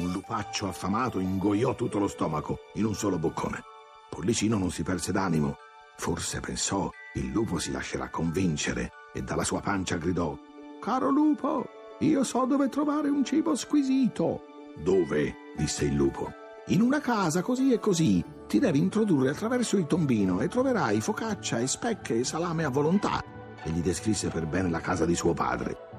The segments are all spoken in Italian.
un lupaccio affamato ingoiò tutto lo stomaco in un solo boccone. Pollicino non si perse d'animo. Forse pensò, il lupo si lascerà convincere e dalla sua pancia gridò: Caro lupo, io so dove trovare un cibo squisito. Dove? disse il lupo. In una casa così e così. Ti devi introdurre attraverso il tombino e troverai focaccia e specche e salame a volontà. E gli descrisse per bene la casa di suo padre.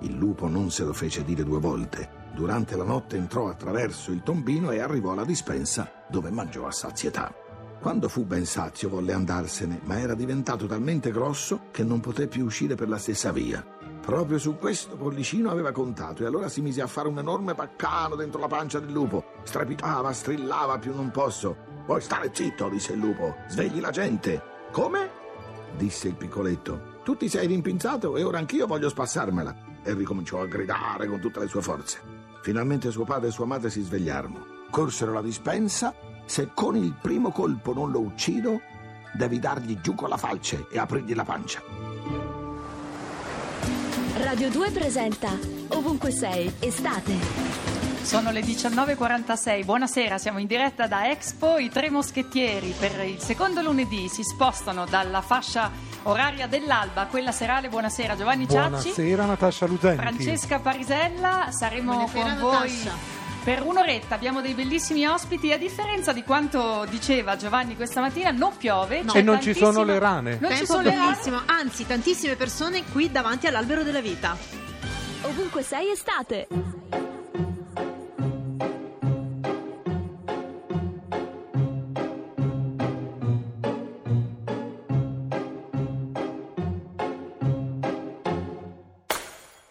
Il lupo non se lo fece dire due volte. Durante la notte entrò attraverso il tombino e arrivò alla dispensa, dove mangiò a sazietà. Quando fu ben sazio volle andarsene, ma era diventato talmente grosso che non poté più uscire per la stessa via. Proprio su questo Pollicino aveva contato e allora si mise a fare un enorme paccano dentro la pancia del lupo. Strepitava, strillava più non posso. Vuoi stare zitto, disse il lupo. Svegli la gente. Come? disse il piccoletto. Tu ti sei rimpinzato e ora anch'io voglio spassarmela. E ricominciò a gridare con tutte le sue forze. Finalmente suo padre e sua madre si svegliarono. Corsero alla dispensa. Se con il primo colpo non lo uccido, devi dargli giù con la falce e aprirgli la pancia. Radio 2 presenta Ovunque sei, estate. Sono le 19.46, buonasera, siamo in diretta da Expo. I tre moschettieri per il secondo lunedì si spostano dalla fascia oraria dell'alba quella serale. Buonasera Giovanni Ciacci. Buonasera Natascia Lutenti. Francesca Parisella, saremo con voi. Per un'oretta abbiamo dei bellissimi ospiti, a differenza di quanto diceva Giovanni questa mattina, non piove. No. E non ci sono le rane. Non ci Tempo sono le rane. bellissimo, anzi tantissime persone qui davanti all'albero della vita. Ovunque sei, estate.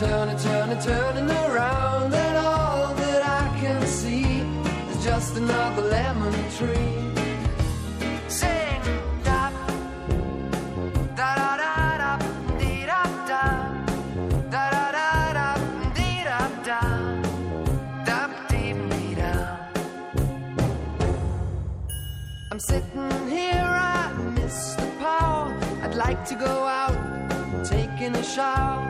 Turning, turning, turning, around, and all that I can see is just another lemon tree. Sing, da da da da, dee da da, da da da da, dee da da, da dee dee da. I'm sitting here, I miss the power. I'd like to go out, taking a shower,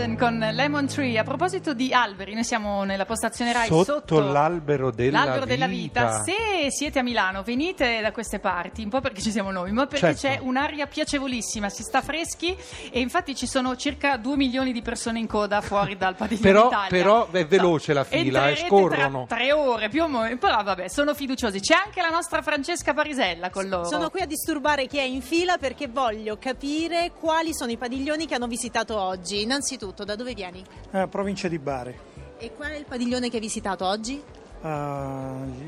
Garden con Lemon Tree. A proposito di alberi, noi siamo nella postazione Rai Sotto, sotto, l'albero della l'albero vita. della vita. Se siete a Milano, venite da queste parti, un po' perché ci siamo noi, ma perché Certo. c'è un'aria piacevolissima, si sta freschi e infatti ci sono circa 2 milioni di persone in coda fuori dal padiglione Però- Italia. però è veloce la fila, eh, entrerete scorrono. Tra tre ore più o meno, però vabbè, sono fiduciosi. C'è anche la nostra Francesca Parisella con loro. Sono qui a disturbare chi è in fila perché voglio capire quali sono i padiglioni che hanno visitato oggi. Innanzitutto, da dove vieni? Eh, provincia di Bari. E qual è il padiglione che hai visitato oggi? Eh,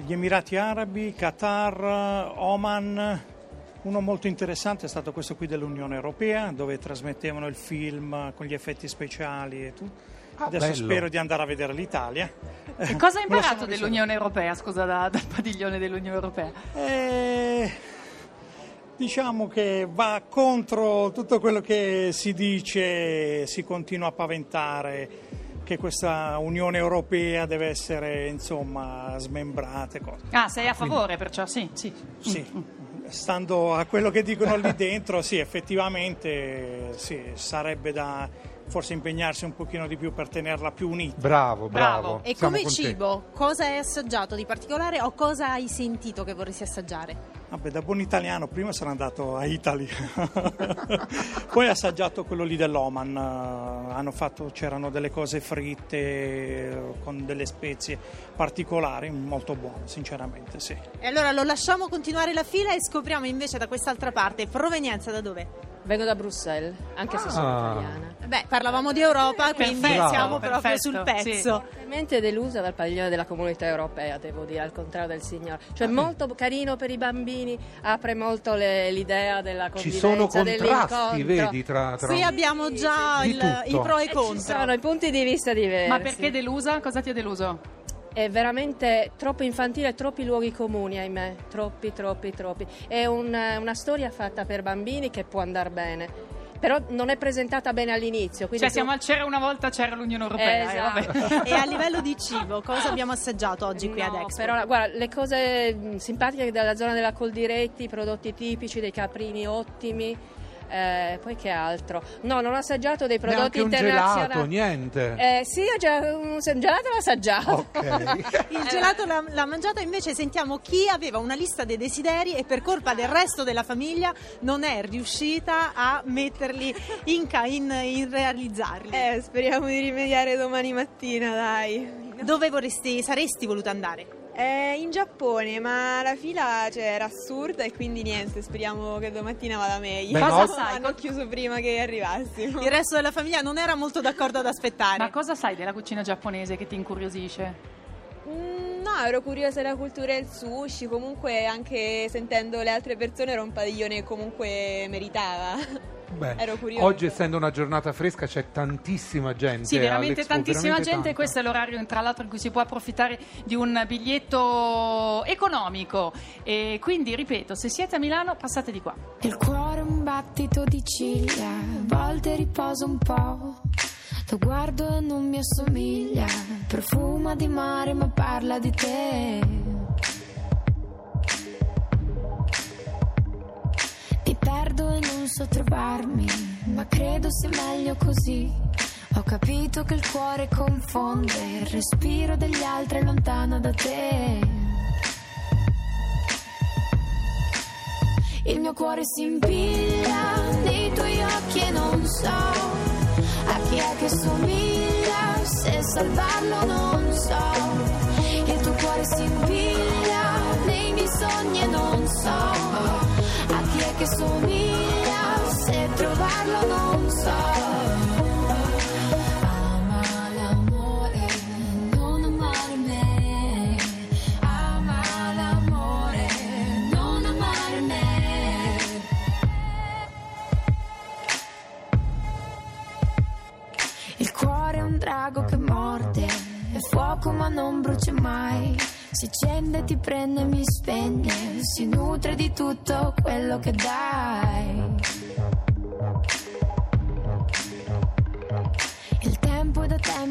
gli Emirati Arabi, Qatar, Oman. Uno molto interessante è stato questo qui dell'Unione Europea, dove trasmettevano il film con gli effetti speciali e tutto. Ah, Adesso bello. spero di andare a vedere l'Italia. E cosa hai imparato dell'Unione Europea? Scusa, da- dal padiglione dell'Unione Europea. Eh, diciamo che va contro tutto quello che si dice, si continua a paventare che questa Unione Europea deve essere insomma smembrata. e. Ah, sei a favore, perciò sì, sì. Sì, stando a quello che dicono lì dentro, sì, effettivamente sì, sarebbe da forse impegnarsi un pochino di più per tenerla più unita. Bravo, bravo. Bravo. E Siamo come con te. cibo, cosa hai assaggiato di particolare o cosa hai sentito che vorresti assaggiare? Vabbè, da buon italiano prima sono andato a Italy, poi ho assaggiato quello lì dell'Oman, hanno fatto, c'erano delle cose fritte con delle spezie particolari, molto buone sinceramente, sì. E allora lo lasciamo continuare la fila e scopriamo invece da quest'altra parte provenienza da dove? Vengo da Bruxelles, anche se sono Ah. italiana. Beh, parlavamo di Europa, quindi Perfetto, siamo proprio perfetto, sul sì. Veramente delusa dal padiglione della comunità europea, devo dire, al contrario del signore. Cioè, molto carino per i bambini, apre molto le- l'idea della Ci convivenza, sono contrasti, vedi, tra... tra... Qui abbiamo già Di il- i pro e i E ci contro. sono i punti di vista diversi. Ma perché delusa? Cosa ti ha deluso? È veramente troppo infantile, troppi luoghi comuni, ahimè. Troppi, troppi, troppi. È un- una storia fatta per bambini che può andare bene. Però non è presentata bene all'inizio. quindi Cioè, tu- siamo al c'era una volta, c'era l'Unione Europea. eh, Esatto. vabbè. E a livello di cibo, cosa abbiamo assaggiato oggi qui ad No, Expo? Però, guarda, le cose mh, simpatiche della zona della Coldiretti, i prodotti tipici, dei caprini ottimi. Eh, poi che altro? No, non ho assaggiato dei prodotti Neanche un internazionali. gelato, niente. Eh, sì, ho già, un gelato l'ho assaggiato. Ok. Il gelato l'ha, l'ha mangiato, invece sentiamo chi aveva una lista dei desideri e per colpa del resto della famiglia non è riuscita a metterli in, ca- in, in realizzarli. Eh, speriamo di rimediare domani mattina, dai. Dove vorresti, saresti voluta andare? È in Giappone, ma la fila cioè, era assurda e quindi niente, speriamo che domattina vada meglio. Beh, Cosa no- sai? Hanno chiuso prima che arrivassimo. Il resto della famiglia non era molto d'accordo ad aspettare. Ma cosa sai della cucina giapponese che ti incuriosisce? Mm, no, ero curiosa della cultura del sushi, comunque anche sentendo le altre persone era un padiglione che comunque meritava. Beh, Ero curiosa. oggi essendo una giornata fresca c'è tantissima gente. Sì, veramente all'Expo, tantissima veramente gente. tanta. Questo è l'orario, tra l'altro, in cui si può approfittare di un biglietto economico. E quindi, ripeto, se siete a Milano, passate di qua. Il cuore è un battito di ciglia, a volte riposo un po'. Lo guardo e non mi assomiglia, profuma di mare ma parla di te. Perdo e non so trovarmi, ma credo sia meglio così. Ho capito che il cuore confonde, il respiro degli altri lontano da te. Il mio cuore si impiglia nei tuoi occhi e non so a chi è che somiglia, se salvarlo non so. Il tuo cuore si impiglia nei miei sogni e non so a chi è che somiglia, trovarlo non so. Non amare me. Ama l'amore, non amare me. Il cuore è un drago che morde, è fuoco ma non brucia mai. Si accende, ti prende, mi spegne, si nutre di tutto quello che dai.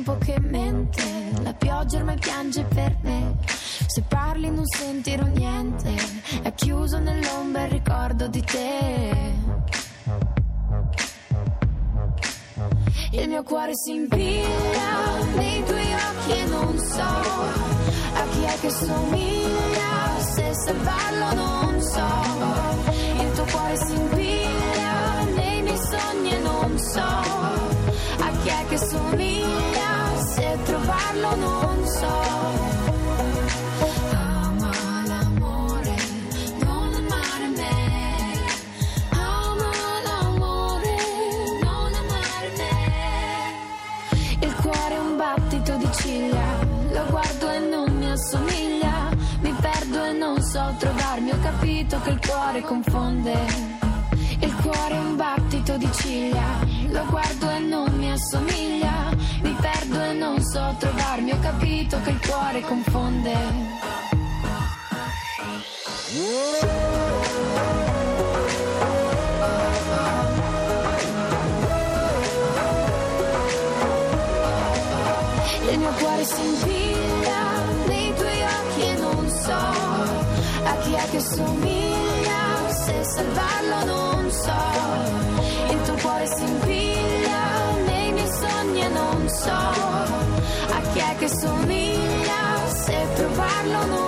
Tempo che mente, la pioggia ormai piange per me. Se parli non sentirò niente, è chiuso nell'ombra il ricordo di te. Il mio cuore si impiglia nei tuoi occhi e non so a chi è che somiglia, se salvarlo non so. Il tuo cuore si impiglia nei miei sogni e non so a chi è che somiglia, trovarmi, ho capito che il cuore confonde. Il cuore è un battito di ciglia, lo guardo e non mi assomiglia. Non so trovarmi, ho capito che il cuore confonde. Il mio cuore si impiglia nei tuoi occhi e non so a chi è che somiglia, se salvarlo non so. Il tuo cuore si impiglia che somiglia, se trovarlo non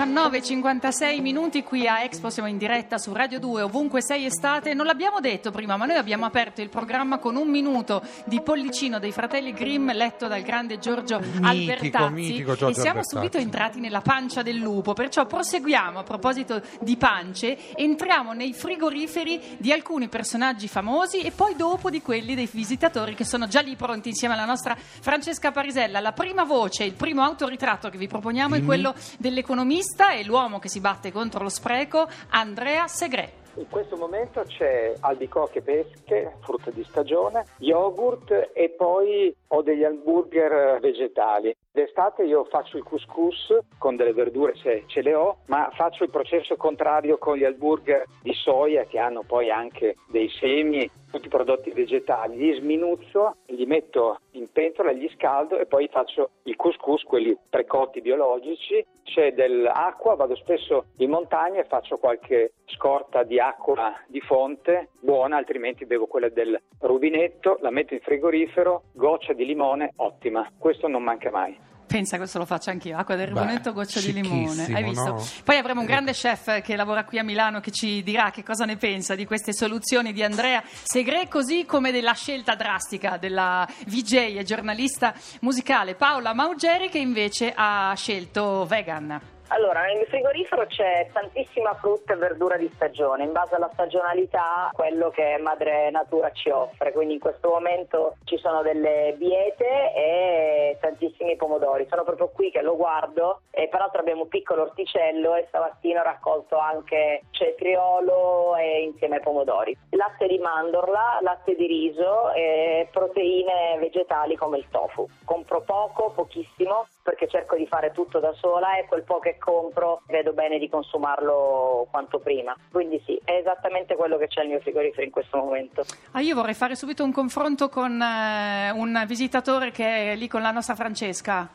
19.56 minuti qui a Expo, siamo in diretta su Radio 2, ovunque sei estate. Non l'abbiamo detto prima, ma noi abbiamo aperto il programma con un minuto di Pollicino dei fratelli Grimm letto dal grande Giorgio Mitico, Albertazzi mitico Giorgio e siamo Albertazzi. subito entrati nella pancia del lupo, perciò proseguiamo a proposito di pance, entriamo nei frigoriferi di alcuni personaggi famosi e poi dopo di quelli dei visitatori che sono già lì pronti insieme alla nostra Francesca Parisella. La prima voce, il primo autoritratto che vi proponiamo è Dimmi. quello dell'economista e l'uomo che si batte contro lo spreco, Andrea Segre. In questo momento c'è albicocche pesche, frutta di stagione, yogurt e poi ho degli hamburger vegetali. D'estate io faccio il couscous con delle verdure se ce le ho, ma faccio il processo contrario con gli hamburger di soia che hanno poi anche dei semi, tutti i prodotti vegetali. Li sminuzzo, li metto in pentola, li scaldo e poi faccio il couscous, quelli precotti biologici. C'è dell'acqua, vado spesso in montagna e faccio qualche scorta di acqua di fonte buona, altrimenti bevo quella del rubinetto, la metto in frigorifero, goccia di limone, ottima. Questo non manca mai. Pensa questo lo faccio anch'io, acqua del rubinetto, goccia di limone. Hai visto? no? Poi avremo un grande chef che lavora qui a Milano che ci dirà che cosa ne pensa di queste soluzioni di Andrea Segre, così come della scelta drastica della VJ e giornalista musicale Paola Maugeri che invece ha scelto vegan. Allora, nel frigorifero c'è tantissima frutta e verdura di stagione, in base alla stagionalità, quello che Madre Natura ci offre. Quindi in questo momento ci sono delle biete e tantissimi pomodori. Sono proprio qui che lo guardo e peraltro abbiamo un piccolo orticello e stamattina ho raccolto anche cetriolo e insieme ai pomodori. Latte di mandorla, latte di riso e proteine vegetali come il tofu. Compro poco, pochissimo, perché cerco di fare tutto da sola e quel po' che compro vedo bene di consumarlo quanto prima. Quindi sì, è esattamente quello che c'è nel mio frigorifero in questo momento. Ah, io vorrei fare subito un confronto con eh, un visitatore che è lì con la nostra Francesca.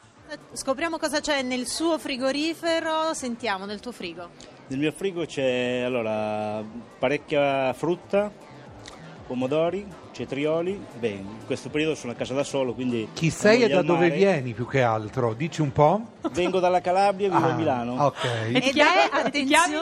Scopriamo cosa c'è nel suo frigorifero, sentiamo nel tuo frigo. Nel mio frigo c'è allora, parecchia frutta, pomodori, cetrioli. Beh, in questo periodo sono a casa da solo, quindi... Chi sei e da dove vieni più che altro? Dici un po'? Vengo dalla Calabria e vivo Ah, a Milano. Ok. E ti, Ed chiami? è,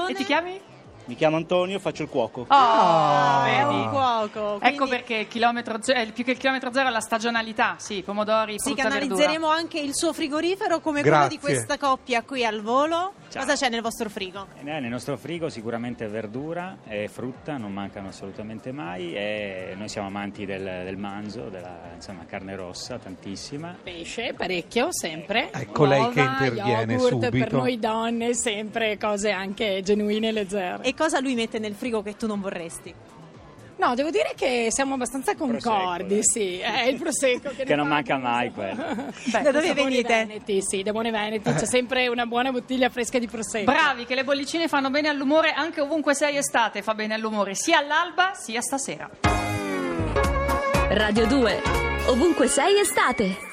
E ti chiami? Mi chiamo Antonio, faccio il cuoco. Oh, È vedi? un cuoco. Ecco quindi perché il chilometro ze- eh, più che il chilometro zero è la stagionalità, sì, pomodori, Sì, frutta, verdura. canalizzeremo anche il suo frigorifero come quello Grazie. di questa coppia qui al volo. Ciao. Cosa c'è nel vostro frigo? Eh, Nel nostro frigo sicuramente verdura e frutta non mancano assolutamente mai e noi siamo amanti del, del manzo, della insomma, carne rossa, tantissima. Pesce, parecchio, sempre. Ecco lei che Uova, interviene yogurt, subito. per noi donne, sempre cose anche genuine e leggere. E cosa lui mette nel frigo che tu non vorresti? No, devo dire che siamo abbastanza concordi, dai. sì. È il prosecco che, Che non manca mai quello. Beh, Da dove da Buoni venite? Veneti, sì, da Buone Veneti. C'è sempre una buona bottiglia fresca di prosecco. Bravi, che le bollicine fanno bene all'umore anche ovunque sei estate, fa bene all'umore, sia all'alba sia stasera. Radio 2. Ovunque sei estate.